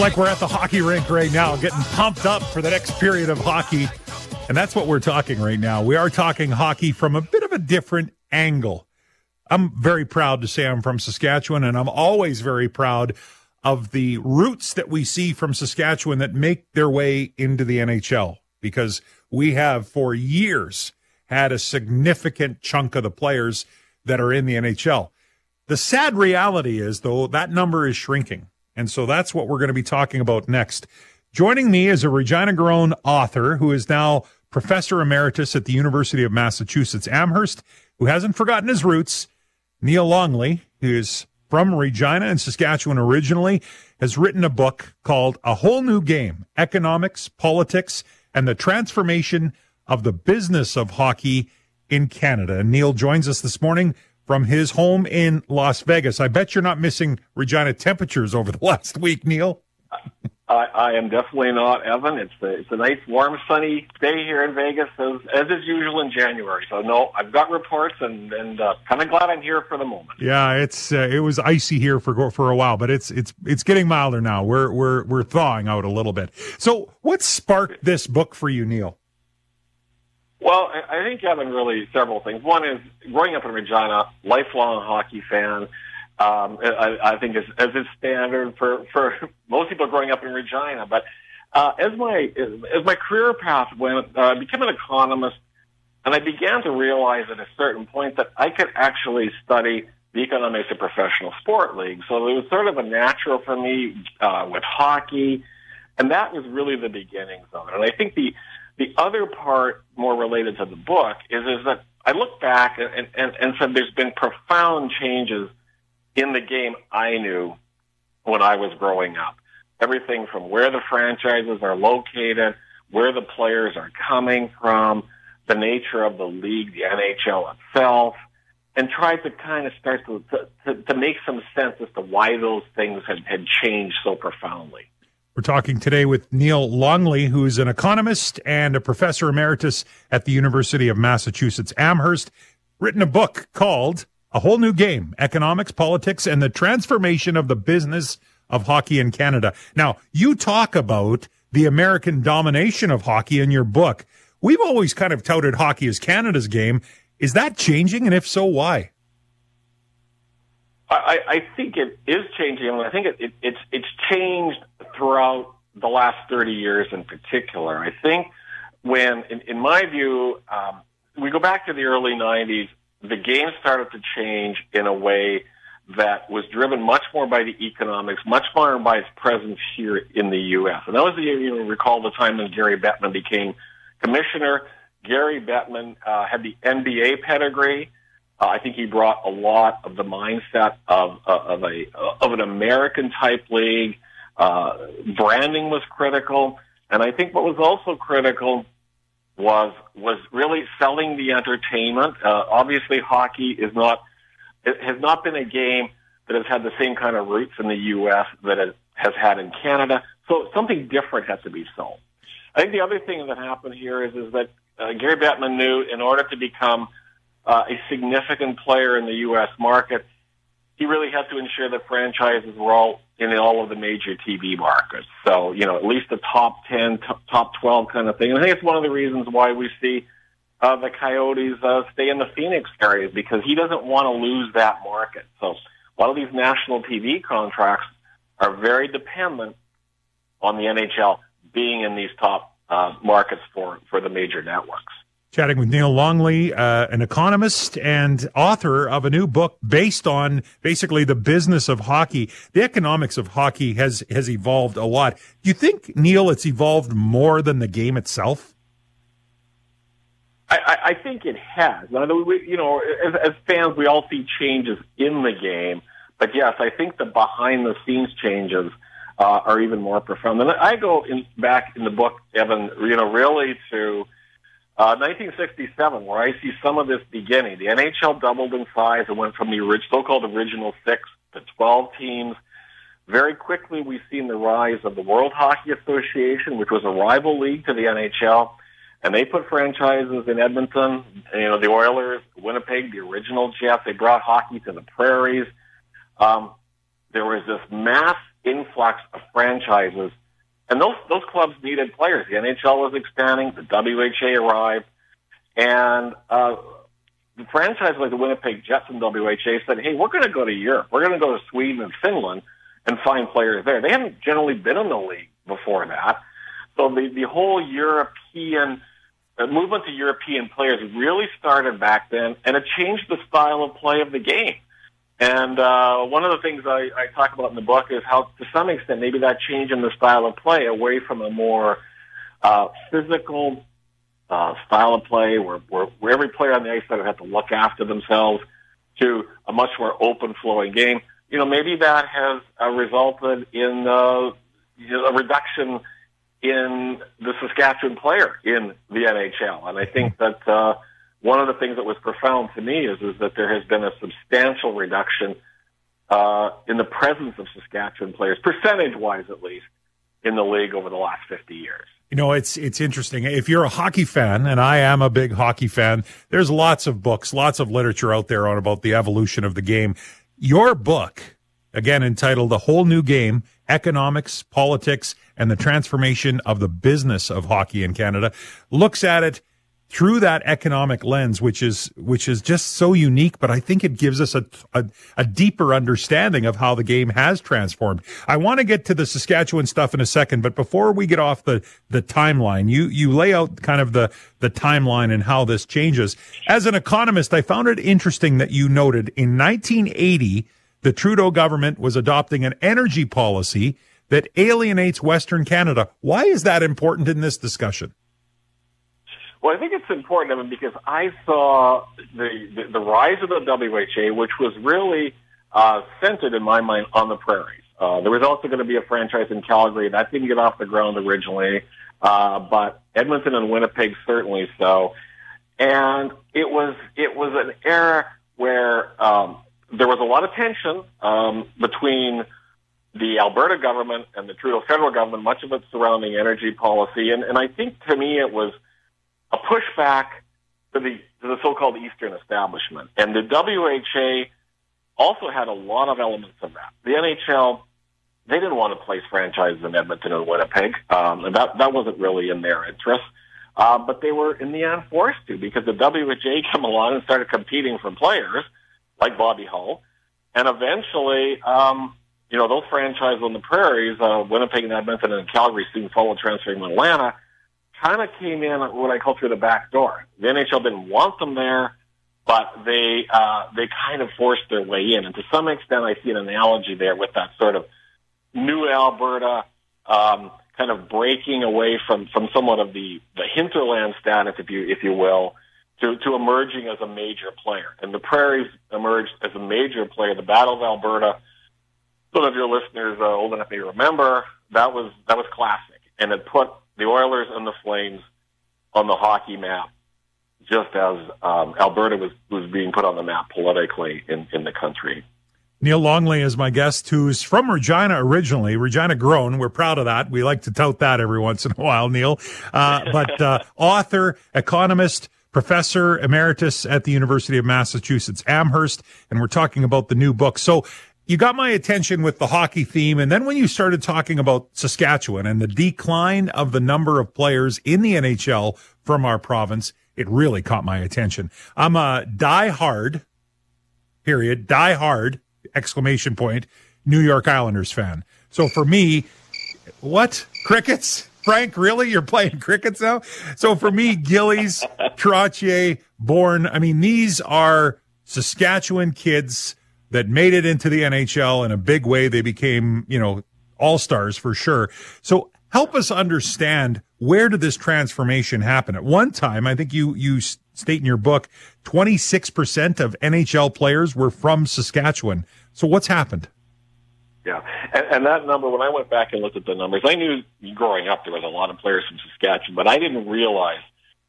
like we're at the hockey rink right now, getting pumped up for the next period of hockey. And that's what we're talking right now. We are talking hockey from a bit of a different angle. I'm very proud to say I'm from Saskatchewan, and I'm always very proud of the roots that we see from Saskatchewan that make their way into the NHL because we have for years had a significant chunk of the players that are in the NHL. The sad reality is, though, that number is shrinking. And so that's what we're going to be talking about next. Joining me is a Regina Grown author who is now professor emeritus at the University of Massachusetts Amherst, who hasn't forgotten his roots. Neil Longley, who is from Regina and Saskatchewan originally, has written a book called A Whole New Game Economics, Politics, and the Transformation of the Business of Hockey in Canada. And Neil joins us this morning from his home in Las Vegas. I bet you're not missing Regina temperatures over the last week, Neil. I, I am definitely not, Evan. It's a, it's a nice, warm, sunny day here in Vegas, as, as is usual in January. So no, I've got reports, and and uh, kind of glad I'm here for the moment. Yeah, it's uh, it was icy here for for a while, but it's it's it's getting milder now. We're we're we're thawing out a little bit. So, what sparked this book for you, Neil? Well, I think Evan really several things. One is growing up in Regina, lifelong hockey fan. Um, I, I think as, as is standard for, for most people growing up in Regina. But uh, as my as my career path went, uh, I became an economist, and I began to realize at a certain point that I could actually study the economics of professional sport leagues. So it was sort of a natural for me uh, with hockey, and that was really the beginnings of it. And I think the the other part, more related to the book, is is that I look back and, and, and said there's been profound changes in the game I knew when I was growing up. Everything from where the franchises are located, where the players are coming from, the nature of the league, the NHL itself, and tried to kind of start to, to, to make some sense as to why those things had, had changed so profoundly. We're talking today with Neil Longley, who's an economist and a professor emeritus at the University of Massachusetts Amherst, written a book called a whole new game, economics, politics, and the transformation of the business of hockey in Canada. Now, you talk about the American domination of hockey in your book. We've always kind of touted hockey as Canada's game. Is that changing? And if so, why? I, I think it is changing. I, mean, I think it, it, it's it's changed throughout the last thirty years, in particular. I think when, in, in my view, um, we go back to the early '90s the game started to change in a way that was driven much more by the economics, much more by its presence here in the U.S. And that was the, you recall the time when Gary Bettman became commissioner. Gary Bettman uh, had the NBA pedigree. Uh, I think he brought a lot of the mindset of, uh, of a of an American type league. Uh, branding was critical, and I think what was also critical was was really selling the entertainment. Uh, obviously, hockey is not it has not been a game that has had the same kind of roots in the U.S. that it has had in Canada. So something different has to be sold. I think the other thing that happened here is is that uh, Gary Bettman knew in order to become uh, a significant player in the U.S. market, he really had to ensure that franchises were all in all of the major TV markets. So, you know, at least the top 10, t- top 12 kind of thing. And I think it's one of the reasons why we see uh, the Coyotes uh, stay in the Phoenix area because he doesn't want to lose that market. So a lot of these national TV contracts are very dependent on the NHL being in these top uh, markets for, for the major networks chatting with Neil Longley, uh, an economist and author of a new book based on basically the business of hockey. The economics of hockey has has evolved a lot. Do you think, Neil, it's evolved more than the game itself? I, I think it has. You know, as, as fans, we all see changes in the game, but yes, I think the behind the scenes changes uh, are even more profound. And I go in, back in the book, Evan, you know, really to 1967, uh, where I see some of this beginning. The NHL doubled in size and went from the so-called original six to 12 teams. Very quickly, we've seen the rise of the World Hockey Association, which was a rival league to the NHL, and they put franchises in Edmonton. You know, the Oilers, Winnipeg, the original Jets. They brought hockey to the prairies. Um, there was this mass influx of franchises, and those those clubs needed players. The NHL was expanding, the WHA arrived, and uh, the franchise like the Winnipeg Jets and WHA said, "Hey, we're going to go to Europe. We're going to go to Sweden and Finland and find players there." They hadn't generally been in the league before that, so the the whole European the movement to European players really started back then, and it changed the style of play of the game. And uh, one of the things I, I talk about in the book is how, to some extent, maybe that change in the style of play away from a more uh, physical uh, style of play, where, where, where every player on the ice would have to look after themselves, to a much more open flowing game. You know, maybe that has uh, resulted in uh, you know, a reduction in the Saskatchewan player in the NHL. And I think that uh, one of the things that was profound to me is, is that there has been a substantial reduction uh, in the presence of Saskatchewan players, percentage wise at least, in the league over the last 50 years. You know, it's it's interesting. If you're a hockey fan, and I am a big hockey fan, there's lots of books, lots of literature out there on about the evolution of the game. Your book, again entitled "The Whole New Game: Economics, Politics, and the transformation of the business of hockey in Canada looks at it through that economic lens, which is which is just so unique. But I think it gives us a, a, a deeper understanding of how the game has transformed. I want to get to the Saskatchewan stuff in a second, but before we get off the the timeline, you you lay out kind of the the timeline and how this changes. As an economist, I found it interesting that you noted in 1980 the Trudeau government was adopting an energy policy that alienates Western Canada. Why is that important in this discussion? Well, I think it's important I mean, because I saw the, the, the rise of the WHA, which was really uh, centered in my mind on the prairies. Uh, there was also going to be a franchise in Calgary that didn't get off the ground originally, uh, but Edmonton and Winnipeg certainly so. And it was it was an era where um, there was a lot of tension um, between the Alberta government and the Trudeau federal government, much of it surrounding energy policy. And, and I think to me it was a pushback to the, to the so-called Eastern establishment. And the WHA also had a lot of elements of that. The NHL, they didn't want to place franchises in Edmonton and Winnipeg. Um, and that, that wasn't really in their interest. Uh, but they were in the end forced to because the WHA came along and started competing for players like Bobby Hull. And eventually, um, you know, those franchises on the prairies, uh, Winnipeg and Edmonton and Calgary soon followed transferring to Atlanta, kind of came in what I call through the back door. The NHL didn't want them there, but they, uh, they kind of forced their way in. And to some extent, I see an analogy there with that sort of new Alberta, um, kind of breaking away from, from somewhat of the, the hinterland status, if you, if you will, to, to emerging as a major player. And the prairies emerged as a major player. The Battle of Alberta, some of your listeners uh, old enough may remember that was that was classic, and it put the Oilers and the Flames on the hockey map, just as um, Alberta was was being put on the map politically in in the country. Neil Longley is my guest, who's from Regina originally, Regina grown. We're proud of that. We like to tout that every once in a while, Neil. Uh, but uh, author, economist, professor emeritus at the University of Massachusetts Amherst, and we're talking about the new book. So you got my attention with the hockey theme. And then when you started talking about Saskatchewan and the decline of the number of players in the NHL from our province, it really caught my attention. I'm a die hard, period, die hard, exclamation point, New York Islanders fan. So for me, what? Crickets? Frank, really? You're playing crickets now? So for me, Gillies, Trottier, Bourne, I mean, these are Saskatchewan kids that made it into the NHL in a big way. They became, you know, all stars for sure. So help us understand where did this transformation happen? At one time, I think you, you state in your book, 26% of NHL players were from Saskatchewan. So what's happened? Yeah, and, and that number, when I went back and looked at the numbers, I knew growing up there was a lot of players from Saskatchewan, but I didn't realize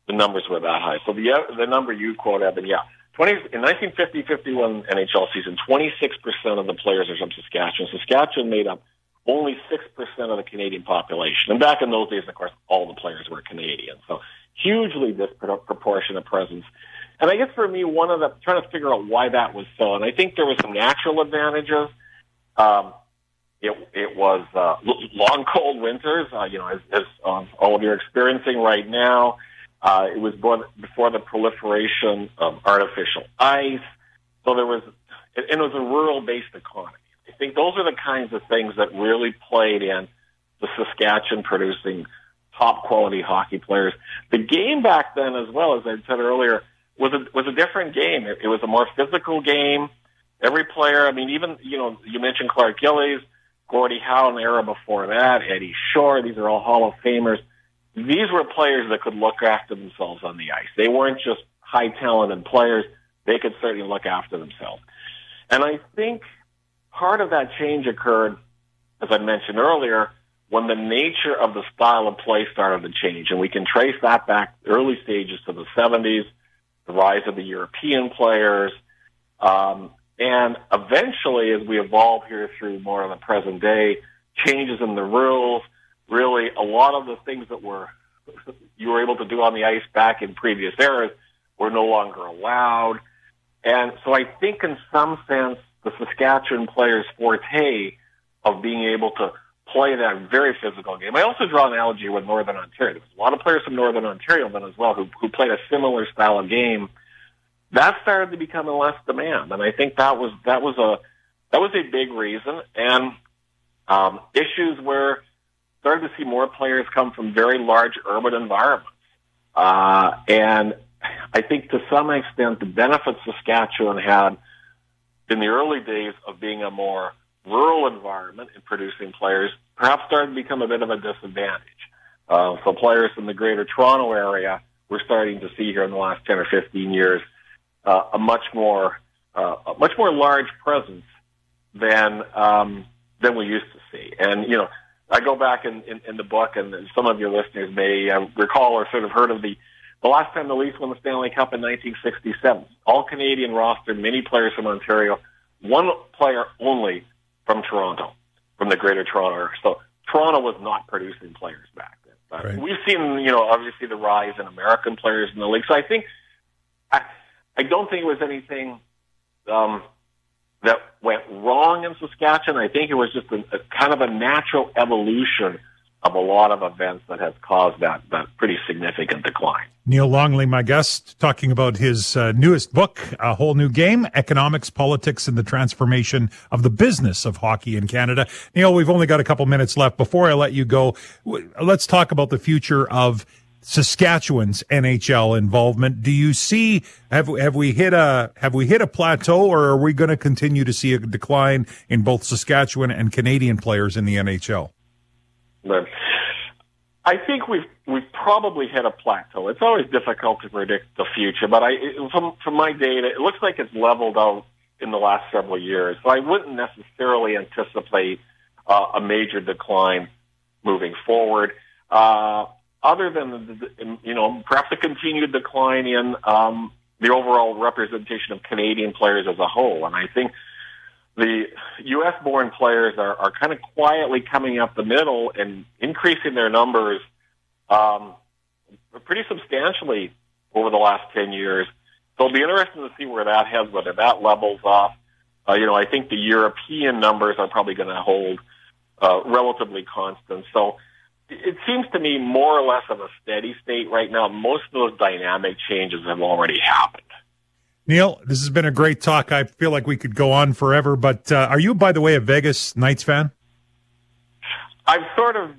the numbers were that high. So the the number you quote, Evan, yeah, 20, in 1950-51 NHL season, 26% of the players are from Saskatchewan. Saskatchewan made up only 6% of the Canadian population. And back in those days, of course, all the players were Canadian. So hugely disproportionate presence. And I guess for me, one of the, trying to figure out why that was so, and I think there was some natural advantages. Um, it it was uh, long, cold winters. Uh, you know, as, as um, all of you are experiencing right now. Uh, it was before the proliferation of artificial ice. So there was, and it was a rural-based economy. I think those are the kinds of things that really played in the Saskatchewan producing top quality hockey players. The game back then, as well as I said earlier, was a was a different game. It, it was a more physical game. Every player, I mean, even you know, you mentioned Clark Gillies, Gordie Howe the era before that, Eddie Shore. These are all Hall of Famers. These were players that could look after themselves on the ice. They weren't just high talented players. They could certainly look after themselves. And I think part of that change occurred, as I mentioned earlier, when the nature of the style of play started to change. And we can trace that back early stages to the 70s, the rise of the European players. Um, and eventually, as we evolve here through more of the present day, changes in the rules, really a lot of the things that were you were able to do on the ice back in previous eras were no longer allowed. And so I think in some sense, the Saskatchewan players' forte of being able to play that very physical game. I also draw an analogy with Northern Ontario. There's a lot of players from Northern Ontario then as well who, who played a similar style of game. That started to become less demand, and I think that was that was a that was a big reason. And um, issues where started to see more players come from very large urban environments, uh, and I think to some extent the benefits Saskatchewan had in the early days of being a more rural environment in producing players perhaps started to become a bit of a disadvantage. Uh, so players in the greater Toronto area, we're starting to see here in the last 10 or 15 years, uh, a much more, uh, a much more large presence than, um, than we used to see. And, you know, I go back in, in, in the book and some of your listeners may uh, recall or sort of heard of the, the last time the Leafs won the Stanley Cup in 1967. All Canadian roster, many players from Ontario, one player only from Toronto, from the Greater Toronto area. So Toronto was not producing players back then. But right. we've seen, you know, obviously the rise in American players in the league. So I think I, I don't think it was anything um, that went wrong in Saskatchewan. I think it was just a, a kind of a natural evolution of a lot of events that has caused that, that pretty significant decline. Neil Longley, my guest, talking about his uh, newest book, A Whole New Game Economics, Politics, and the Transformation of the Business of Hockey in Canada. Neil, we've only got a couple minutes left. Before I let you go, let's talk about the future of Saskatchewan's NHL involvement. Do you see have have we hit a have we hit a plateau, or are we going to continue to see a decline in both Saskatchewan and Canadian players in the NHL? I think we've we've probably hit a plateau. It's always difficult to predict the future, but I from from my data, it looks like it's leveled out in the last several years. So I wouldn't necessarily anticipate uh, a major decline moving forward. Uh, other than the, you know perhaps a continued decline in um, the overall representation of Canadian players as a whole, and I think the U.S. born players are, are kind of quietly coming up the middle and increasing their numbers um, pretty substantially over the last 10 years. So it'll be interesting to see where that heads, whether that levels off. Uh, you know, I think the European numbers are probably going to hold uh, relatively constant. So it seems to me more or less of a steady state right now. Most of those dynamic changes have already happened. Neil, this has been a great talk. I feel like we could go on forever, but uh, are you, by the way, a Vegas Knights fan? I've sort of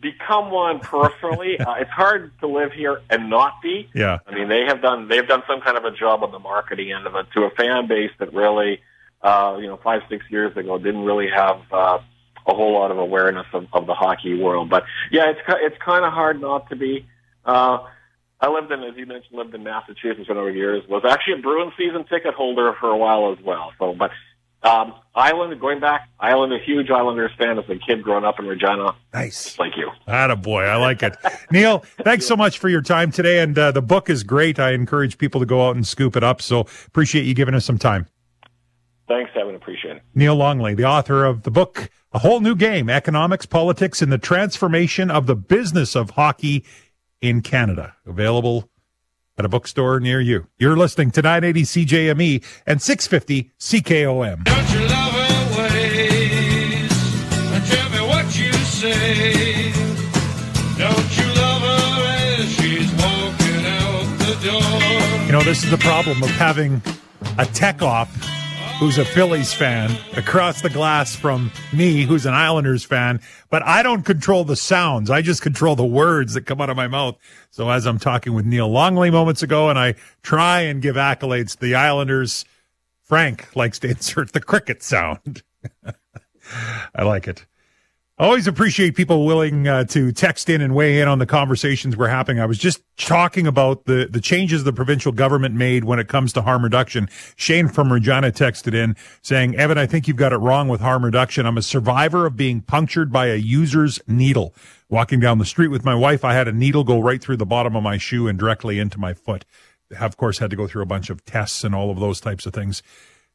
become one peripherally. uh, it's hard to live here and not be. Yeah. I mean, they have done they've done some kind of a job on the marketing end of it to a fan base that really, uh, you know, five six years ago didn't really have uh, a whole lot of awareness of, of the hockey world. But yeah, it's it's kind of hard not to be. Uh, I lived in, as you mentioned, lived in Massachusetts for a number of years. Was actually a Bruins season ticket holder for a while as well. So, but um, Island, going back, Island, a huge Islanders fan as a kid growing up in Regina. Nice. Like you. boy, I like it. Neil, thanks so much for your time today. And uh, the book is great. I encourage people to go out and scoop it up. So appreciate you giving us some time. Thanks, Evan. Appreciate it. Neil Longley, the author of the book, A Whole New Game Economics, Politics, and the Transformation of the Business of Hockey in Canada. Available at a bookstore near you. You're listening to 980 CJME and 650 CKOM. don't you love her as she's walking out the? You know, this is the problem of having a tech op who's a Phillies fan across the glass from me, who's an Islanders fan, but I don't control the sounds. I just control the words that come out of my mouth. So as I'm talking with Neil Longley moments ago, and I try and give accolades to the Islanders, Frank likes to insert the cricket sound. I like it. Always appreciate people willing uh, to text in and weigh in on the conversations we're having. I was just talking about the, the changes the provincial government made when it comes to harm reduction. Shane from Regina texted in saying, Evan, I think you've got it wrong with harm reduction. I'm a survivor of being punctured by a user's needle. Walking down the street with my wife, I had a needle go right through the bottom of my shoe and directly into my foot. Have Of course, had to go through a bunch of tests and all of those types of things.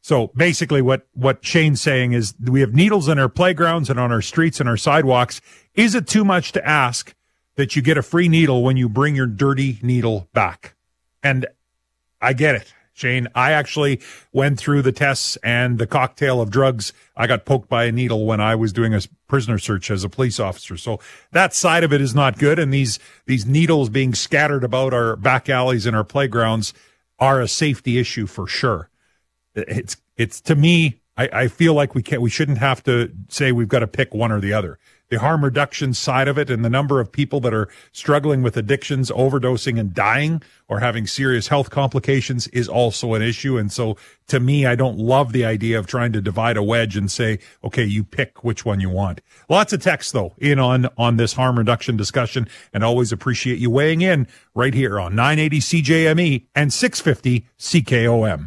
So basically what, what Shane's saying is we have needles in our playgrounds and on our streets and our sidewalks. Is it too much to ask that you get a free needle when you bring your dirty needle back? And I get it. Shane, I actually went through the tests and the cocktail of drugs. I got poked by a needle when I was doing a prisoner search as a police officer. So that side of it is not good. And these, these needles being scattered about our back alleys and our playgrounds are a safety issue for sure it's it's to me I, I feel like we can't we shouldn't have to say we've got to pick one or the other. The harm reduction side of it and the number of people that are struggling with addictions overdosing and dying or having serious health complications is also an issue. And so to me i don't love the idea of trying to divide a wedge and say okay you pick which one you want. Lots of text though in on on this harm reduction discussion and always appreciate you weighing in right here on 980 cjme and 650 ckom